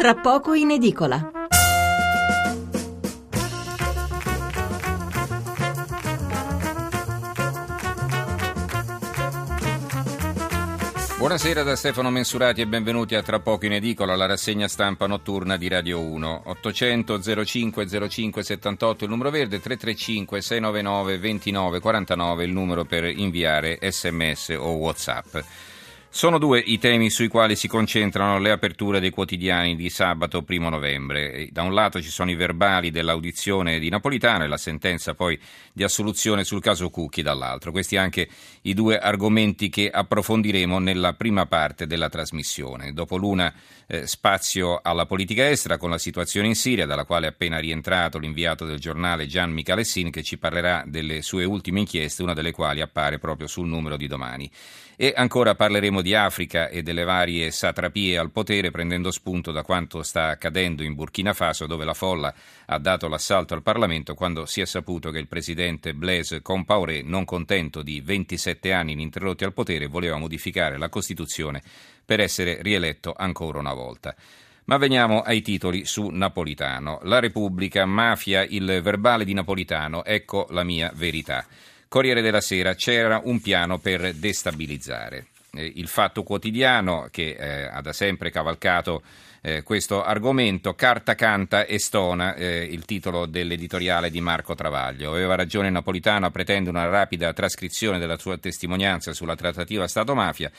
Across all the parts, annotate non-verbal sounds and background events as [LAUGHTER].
Tra poco in edicola. Buonasera da Stefano Mensurati e benvenuti a Tra poco in edicola, la rassegna stampa notturna di Radio 1. 800 05 05 78 il numero verde, 335 699 29 49 il numero per inviare sms o whatsapp. Sono due i temi sui quali si concentrano le aperture dei quotidiani di sabato 1 novembre. Da un lato ci sono i verbali dell'audizione di Napolitano e la sentenza poi di assoluzione sul caso Cucchi dall'altro. Questi anche i due argomenti che approfondiremo nella prima parte della trasmissione. Dopo l'una eh, spazio alla politica estera con la situazione in Siria, dalla quale è appena rientrato l'inviato del giornale Gian Michalessin che ci parlerà delle sue ultime inchieste, una delle quali appare proprio sul numero di domani. E ancora parleremo di Africa e delle varie satrapie al potere, prendendo spunto da quanto sta accadendo in Burkina Faso, dove la folla ha dato l'assalto al Parlamento quando si è saputo che il presidente Blaise Compaoré, non contento di 27 anni ininterrotti al potere, voleva modificare la Costituzione per essere rieletto ancora una volta. Ma veniamo ai titoli su Napolitano. La Repubblica, mafia, il verbale di Napolitano, ecco la mia verità. Corriere della Sera, c'era un piano per destabilizzare. Eh, il Fatto Quotidiano, che eh, ha da sempre cavalcato eh, questo argomento, Carta canta e stona, eh, il titolo dell'editoriale di Marco Travaglio. Aveva ragione Napolitano a pretendere una rapida trascrizione della sua testimonianza sulla trattativa Stato-mafia.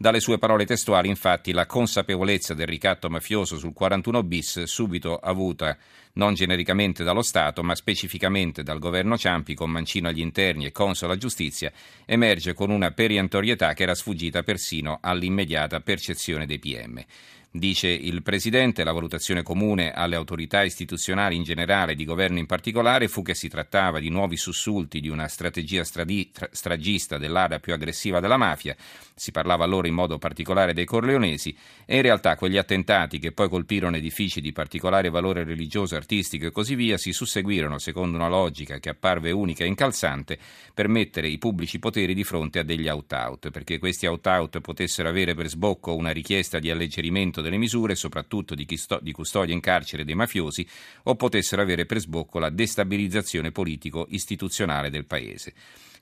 Dalle sue parole testuali, infatti, la consapevolezza del ricatto mafioso sul 41 bis, subito avuta non genericamente dallo Stato, ma specificamente dal governo Ciampi, con Mancino agli interni e Consola Giustizia, emerge con una periantorietà che era sfuggita persino all'immediata percezione dei PM. Dice il Presidente, la valutazione comune alle autorità istituzionali in generale e di governo in particolare fu che si trattava di nuovi sussulti di una strategia stradi- tra- stragista dell'area più aggressiva della mafia, si parlava allora in modo particolare dei corleonesi, e in realtà quegli attentati che poi colpirono edifici di particolare valore religioso, artistico e così via si susseguirono secondo una logica che apparve unica e incalzante per mettere i pubblici poteri di fronte a degli out-out, perché questi out-out potessero avere per sbocco una richiesta di alleggerimento delle misure, soprattutto di, di custodia in carcere dei mafiosi, o potessero avere per sbocco la destabilizzazione politico-istituzionale del Paese.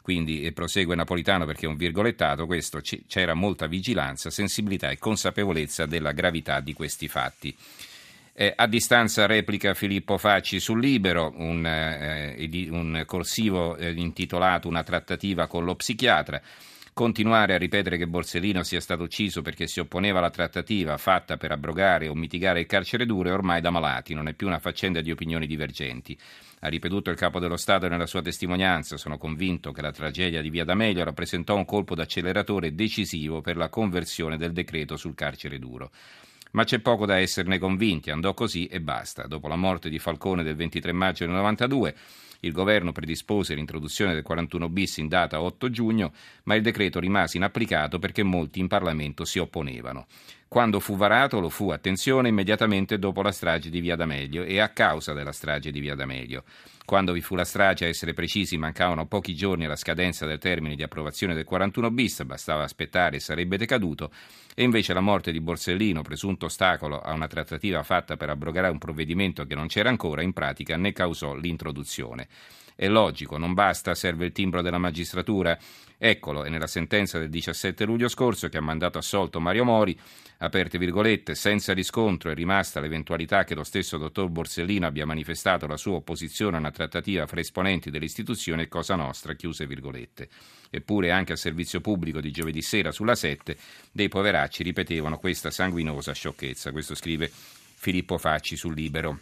Quindi e prosegue Napolitano perché è un virgolettato, questo c'era molta vigilanza, sensibilità e consapevolezza della gravità di questi fatti. Eh, a distanza replica Filippo Facci sul Libero, un, eh, un corsivo eh, intitolato Una trattativa con lo psichiatra. Continuare a ripetere che Borsellino sia stato ucciso perché si opponeva alla trattativa fatta per abrogare o mitigare il carcere duro è ormai da malati, non è più una faccenda di opinioni divergenti. Ha ripetuto il capo dello Stato nella sua testimonianza, sono convinto che la tragedia di Via D'Amelio rappresentò un colpo d'acceleratore decisivo per la conversione del decreto sul carcere duro. Ma c'è poco da esserne convinti, andò così e basta. Dopo la morte di Falcone del 23 maggio del 92, il governo predispose l'introduzione del 41 bis in data 8 giugno, ma il decreto rimase inapplicato perché molti in Parlamento si opponevano. Quando fu varato lo fu, attenzione, immediatamente dopo la strage di Via D'Amelio e a causa della strage di Via D'Amelio. Quando vi fu la strage, a essere precisi, mancavano pochi giorni alla scadenza del termine di approvazione del 41 bis, bastava aspettare e sarebbe decaduto, e invece la morte di Borsellino, presunto ostacolo a una trattativa fatta per abrogare un provvedimento che non c'era ancora, in pratica ne causò l'introduzione. È logico, non basta, serve il timbro della magistratura. Eccolo, è nella sentenza del 17 luglio scorso che ha mandato assolto Mario Mori, aperte virgolette, senza riscontro è rimasta l'eventualità che lo stesso dottor Borsellino abbia manifestato la sua opposizione a una trattativa fra esponenti dell'istituzione e Cosa Nostra, chiuse virgolette. Eppure anche al servizio pubblico di giovedì sera sulla 7 dei poveracci ripetevano questa sanguinosa sciocchezza. Questo scrive Filippo Facci sul Libero.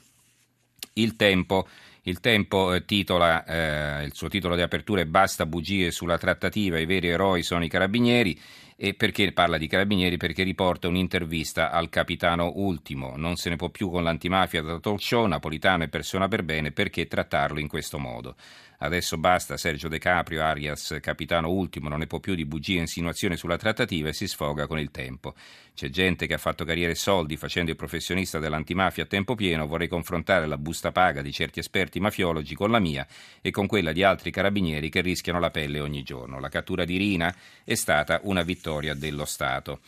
Il tempo il Tempo eh, titola, eh, il suo titolo di apertura è Basta bugie sulla trattativa, i veri eroi sono i carabinieri. E perché parla di carabinieri? Perché riporta un'intervista al capitano Ultimo. Non se ne può più con l'antimafia da talk show, Napolitano è persona per bene, perché trattarlo in questo modo? Adesso basta, Sergio De Caprio, Arias, capitano ultimo, non ne può più di bugie e insinuazioni sulla trattativa e si sfoga con il tempo. C'è gente che ha fatto carriere e soldi facendo il professionista dell'antimafia a tempo pieno, vorrei confrontare la busta paga di certi esperti mafiologi con la mia e con quella di altri carabinieri che rischiano la pelle ogni giorno. La cattura di Rina è stata una vittoria dello Stato.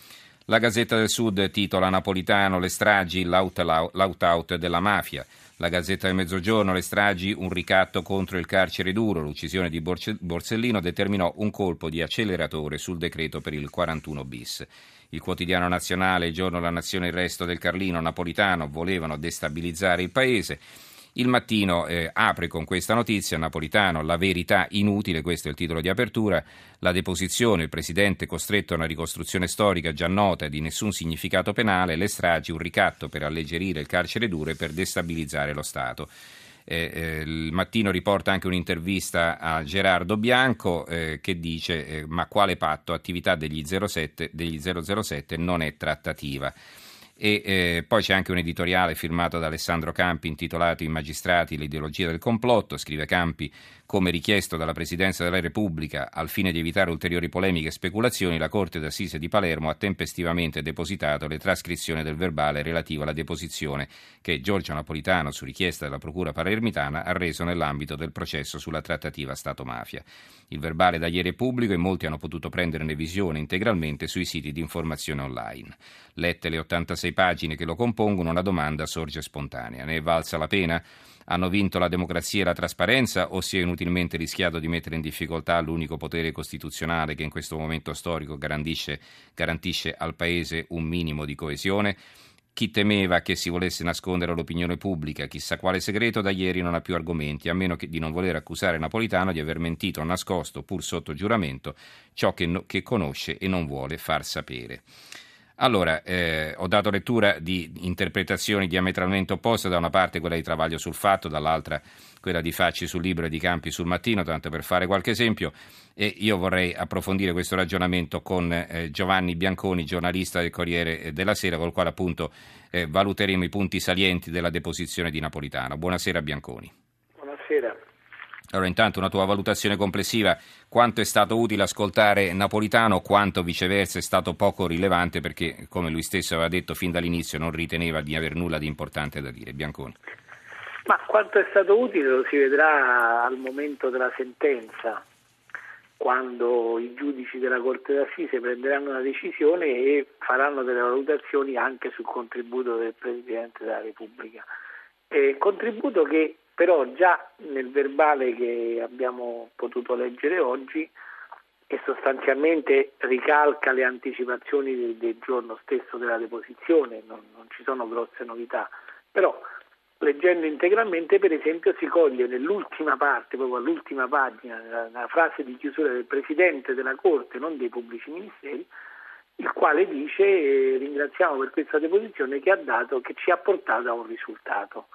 La Gazzetta del Sud titola Napolitano le stragi, l'out-out della mafia. La Gazzetta del Mezzogiorno, le stragi, un ricatto contro il carcere duro. L'uccisione di Borsellino determinò un colpo di acceleratore sul decreto per il 41 bis. Il quotidiano nazionale, il giorno La Nazione, il resto del Carlino, Napolitano volevano destabilizzare il paese. Il mattino eh, apre con questa notizia, Napolitano, la verità inutile, questo è il titolo di apertura, la deposizione, il presidente costretto a una ricostruzione storica già nota di nessun significato penale, le stragi, un ricatto per alleggerire il carcere duro e per destabilizzare lo Stato. Eh, eh, il mattino riporta anche un'intervista a Gerardo Bianco eh, che dice eh, ma quale patto, attività degli, 07, degli 007 non è trattativa. E eh, poi c'è anche un editoriale firmato da Alessandro Campi intitolato I magistrati, l'ideologia del complotto. Scrive Campi, come richiesto dalla Presidenza della Repubblica, al fine di evitare ulteriori polemiche e speculazioni, la Corte d'Assise di Palermo ha tempestivamente depositato le trascrizioni del verbale relativo alla deposizione che Giorgio Napolitano, su richiesta della Procura palermitana, ha reso nell'ambito del processo sulla trattativa Stato-mafia. Il verbale da ieri è pubblico e molti hanno potuto prenderne visione integralmente sui siti di informazione online. Lette le 86 pagine che lo compongono, una domanda sorge spontanea. Ne è valsa la pena? Hanno vinto la democrazia e la trasparenza o si è inutilmente rischiato di mettere in difficoltà l'unico potere costituzionale che in questo momento storico garantisce, garantisce al Paese un minimo di coesione? Chi temeva che si volesse nascondere all'opinione pubblica chissà quale segreto da ieri non ha più argomenti, a meno che di non voler accusare Napolitano di aver mentito o nascosto, pur sotto giuramento, ciò che, no, che conosce e non vuole far sapere. Allora, eh, ho dato lettura di interpretazioni diametralmente opposte, da una parte quella di Travaglio sul fatto, dall'altra quella di Facci sul libro e di Campi sul mattino, tanto per fare qualche esempio, e io vorrei approfondire questo ragionamento con eh, Giovanni Bianconi, giornalista del Corriere della Sera, col quale appunto eh, valuteremo i punti salienti della deposizione di Napolitano. Buonasera Bianconi. Buonasera. Allora, intanto una tua valutazione complessiva, quanto è stato utile ascoltare Napolitano, quanto viceversa è stato poco rilevante perché, come lui stesso aveva detto fin dall'inizio, non riteneva di aver nulla di importante da dire. Bianconi. Ma quanto è stato utile lo si vedrà al momento della sentenza, quando i giudici della Corte d'Assise prenderanno una decisione e faranno delle valutazioni anche sul contributo del Presidente della Repubblica. Eh, contributo che però già nel verbale che abbiamo potuto leggere oggi e sostanzialmente ricalca le anticipazioni del, del giorno stesso della deposizione, non, non, ci sono grosse novità, però leggendo integralmente per esempio si coglie nell'ultima parte, proprio all'ultima pagina, nella, nella frase di chiusura del Presidente della Corte, non dei pubblici ministeri, il quale dice eh, ringraziamo per questa deposizione che, ha dato, che ci ha portato a un risultato.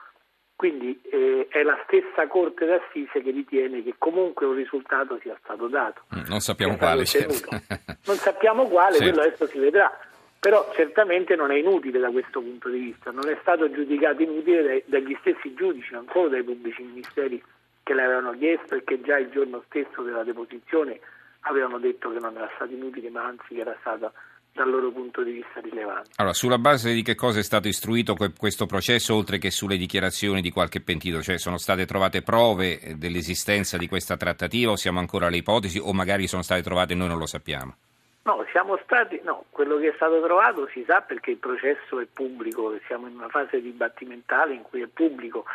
Quindi eh, è la stessa Corte d'Assise che ritiene che comunque un risultato sia stato dato. Mm, non sappiamo quale. Certo. [LAUGHS] Non sappiamo quale, certo. quello adesso si vedrà. Però certamente non è inutile da questo punto di vista, non è stato giudicato inutile dai, dagli stessi giudici, non solo dai pubblici ministeri che l'avevano chiesto e che già il giorno stesso della deposizione avevano detto che non era stato inutile, ma anzi che era stata dal loro punto di vista rilevante. Allora, sulla base di che cosa è stato istruito questo processo, oltre che sulle dichiarazioni di qualche pentito? Cioè, sono state trovate prove eh, dell'esistenza di questa trattativa o siamo ancora alle ipotesi o magari sono state trovate e noi non lo sappiamo? No, siamo stati, no, quello che è stato trovato si sa perché il processo è pubblico, siamo in una fase dibattimentale in cui è pubblico,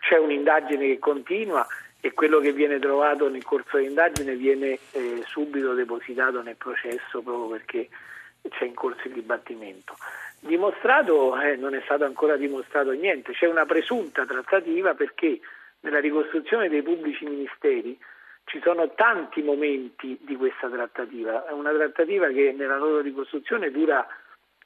c'è un'indagine che continua e quello che viene trovato nel corso dell'indagine viene eh, subito depositato nel processo proprio perché c'è in corso il dibattimento. Dimostrato, eh, non è stato ancora dimostrato niente, c'è una presunta trattativa perché nella ricostruzione dei pubblici ministeri ci sono tanti momenti di questa trattativa, è una trattativa che nella loro ricostruzione dura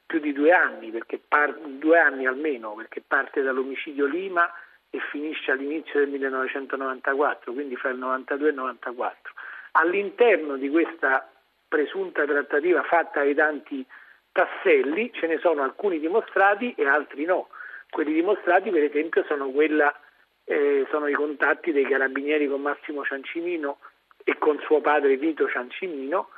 più di due anni, par- due anni almeno, perché parte dall'omicidio Lima e finisce all'inizio del 1994, quindi fra il 92 e il 94. All'interno di questa presunta trattativa fatta ai tanti tasselli, ce ne sono alcuni dimostrati e altri no. Quelli dimostrati per esempio sono, quella, eh, sono i contatti dei carabinieri con Massimo Ciancimino e con suo padre Vito Ciancimino,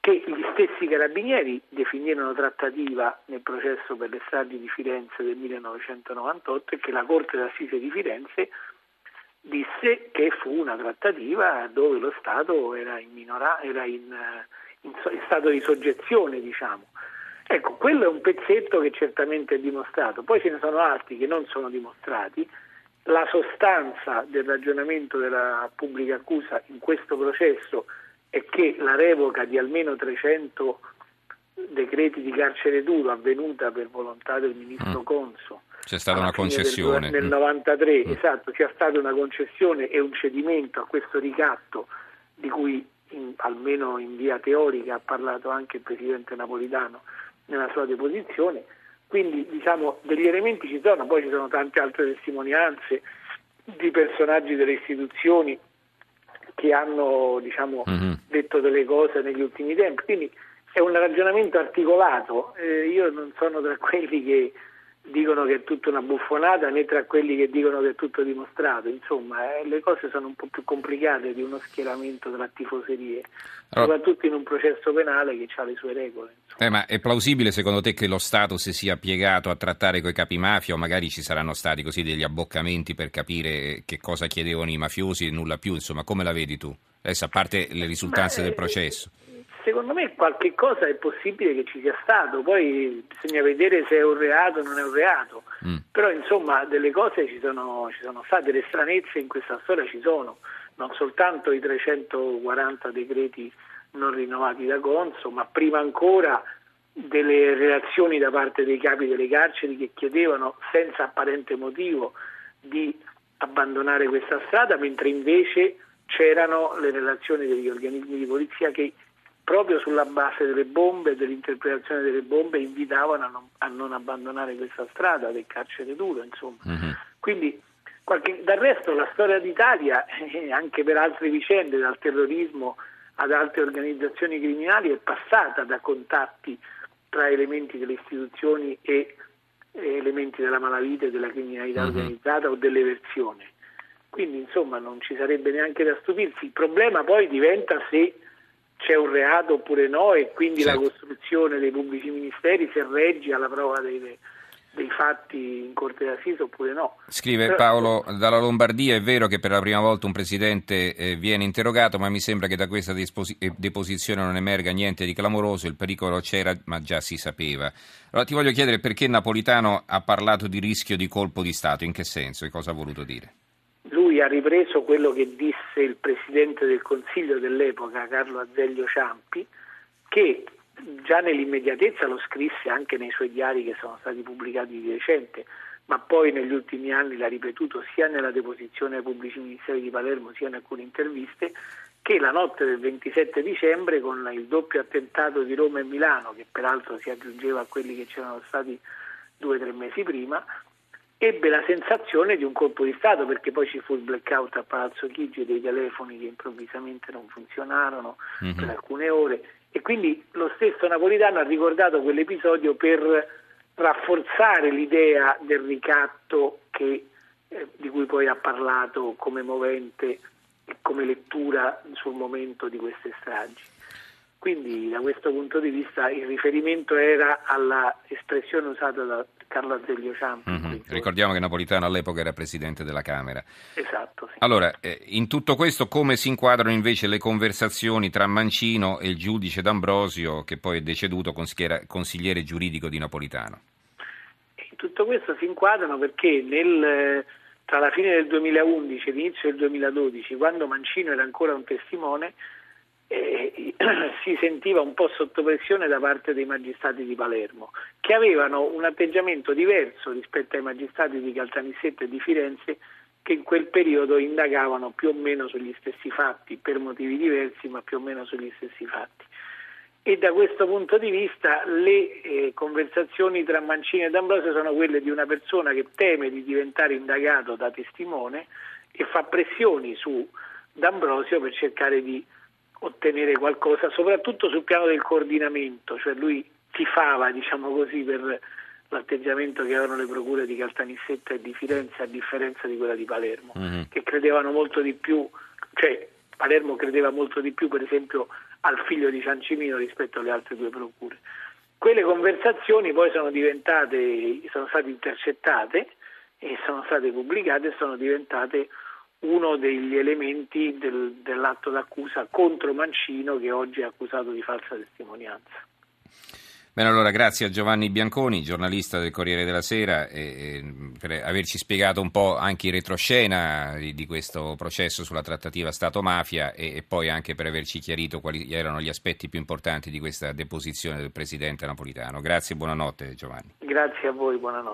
che gli stessi carabinieri definirono trattativa nel processo per le stragi di Firenze del 1998 e che la Corte d'Assise di Firenze disse che fu una trattativa dove lo Stato era in, minora, era in, in, in stato di soggezione, diciamo. Ecco, quello è un pezzetto che certamente è dimostrato, poi ce ne sono altri che non sono dimostrati. La sostanza del ragionamento della pubblica accusa in questo processo è che la revoca di almeno 300 decreti di carcere duro avvenuta per volontà del ministro mm. Conso. C'è stata una concessione. Del, nel 93, mm. esatto, c'è stata una concessione e un cedimento a questo ricatto di cui in, almeno in via teorica ha parlato anche il Presidente Napolitano nella sua deposizione. Quindi diciamo degli elementi ci sono, poi ci sono tante altre testimonianze di personaggi delle istituzioni che hanno diciamo, mm-hmm. detto delle cose negli ultimi tempi. Quindi è un ragionamento articolato, eh, io non sono tra quelli che dicono che è tutta una buffonata né tra quelli che dicono che è tutto dimostrato, insomma eh, le cose sono un po' più complicate di uno schieramento tra tifoserie, allora, soprattutto in un processo penale che ha le sue regole. Eh, ma è plausibile secondo te che lo Stato si sia piegato a trattare coi capi mafia o magari ci saranno stati così degli abboccamenti per capire che cosa chiedevano i mafiosi e nulla più, insomma come la vedi tu? Adesso a parte le risultanze Beh, del processo. Secondo me qualche cosa è possibile che ci sia stato, poi bisogna vedere se è un reato o non è un reato, mm. però insomma delle cose ci sono, ci sono state, le stranezze in questa storia ci sono, non soltanto i 340 decreti non rinnovati da Conso, ma prima ancora delle reazioni da parte dei capi delle carceri che chiedevano senza apparente motivo di abbandonare questa strada, mentre invece c'erano le relazioni degli organismi di polizia che proprio sulla base delle bombe e dell'interpretazione delle bombe invitavano a non, a non, abbandonare questa strada del carcere duro, insomma. Mm-hmm. Quindi qualche, dal resto la storia d'Italia, [LAUGHS] eh, anche per altre vicende, dal terrorismo ad altre organizzazioni criminali, è passata da contatti tra elementi delle istituzioni e elementi della malavita e della criminalità mm-hmm. organizzata o dell'eversione. Quindi insomma non ci sarebbe neanche da stupirsi. Il problema poi diventa se c'è un reato oppure no e quindi certo. la costruzione dei pubblici ministeri se regge alla prova dei, dei fatti in Corte d'Assise oppure no. Scrive Paolo dalla Lombardia, è vero che per la prima volta un Presidente eh, viene interrogato, ma mi sembra che da questa disposi- eh, deposizione non emerga niente di clamoroso, il pericolo c'era ma già si sapeva. Allora ti voglio chiedere perché Napolitano ha parlato di rischio di colpo di Stato, in che senso e cosa ha voluto dire? Ha ripreso quello che disse il Presidente del Consiglio dell'epoca, Carlo Azeglio Ciampi, che già nell'immediatezza lo scrisse anche nei suoi diari che sono stati pubblicati di recente, ma poi negli ultimi anni l'ha ripetuto sia nella deposizione ai pubblici ministeri di Palermo sia in alcune interviste, che la notte del 27 dicembre con il doppio attentato di Roma e Milano, che peraltro si aggiungeva a quelli che c'erano stati due o tre mesi prima, ebbe la sensazione di un colpo di Stato perché poi ci fu il blackout a Palazzo Chigi dei telefoni che improvvisamente non funzionarono mm-hmm. per alcune ore e quindi lo stesso Napolitano ha ricordato quell'episodio per rafforzare l'idea del ricatto che, eh, di cui poi ha parlato come movente e come lettura sul momento di queste stragi. Quindi da questo punto di vista il riferimento era all'espressione usata da Carlo Azeglio Ciampi. Ricordiamo che Napolitano all'epoca era presidente della Camera. Esatto. Sì. Allora, eh, in tutto questo come si inquadrano invece le conversazioni tra Mancino e il giudice D'Ambrosio, che poi è deceduto consigliere giuridico di Napolitano? In tutto questo si inquadrano perché nel, tra la fine del 2011 e l'inizio del 2012, quando Mancino era ancora un testimone, eh, [CLEARS THROAT] si sentiva un po' sotto pressione da parte dei magistrati di Palermo, che avevano un atteggiamento diverso rispetto ai magistrati di Caltanissetta e di Firenze, che in quel periodo indagavano più o meno sugli stessi fatti, per motivi diversi, ma più o meno sugli stessi fatti. E da questo punto di vista le eh, conversazioni tra Mancini e D'Ambrosio sono quelle di una persona che teme di diventare indagato da testimone e fa pressioni su D'Ambrosio per cercare di ottenere qualcosa, soprattutto sul piano del coordinamento, cioè lui tifava, diciamo così, per l'atteggiamento che avevano le procure di Caltanissetta e di Firenze a differenza di quella di Palermo, mm-hmm. che credevano molto di più, cioè Palermo credeva molto di più per esempio al figlio di San Cimino rispetto alle altre due procure. Quelle conversazioni poi sono diventate, sono state intercettate e sono state pubblicate e sono diventate uno degli elementi del, dell'atto d'accusa contro Mancino che oggi è accusato di falsa testimonianza. Bene, allora grazie a Giovanni Bianconi, giornalista del Corriere della Sera, e, e, per averci spiegato un po' anche in retroscena di, di questo processo sulla trattativa Stato-mafia e, e, poi anche per averci chiarito quali erano gli aspetti più importanti di questa deposizione del Presidente Napolitano. Grazie e buonanotte Giovanni. Grazie a voi, buonanotte.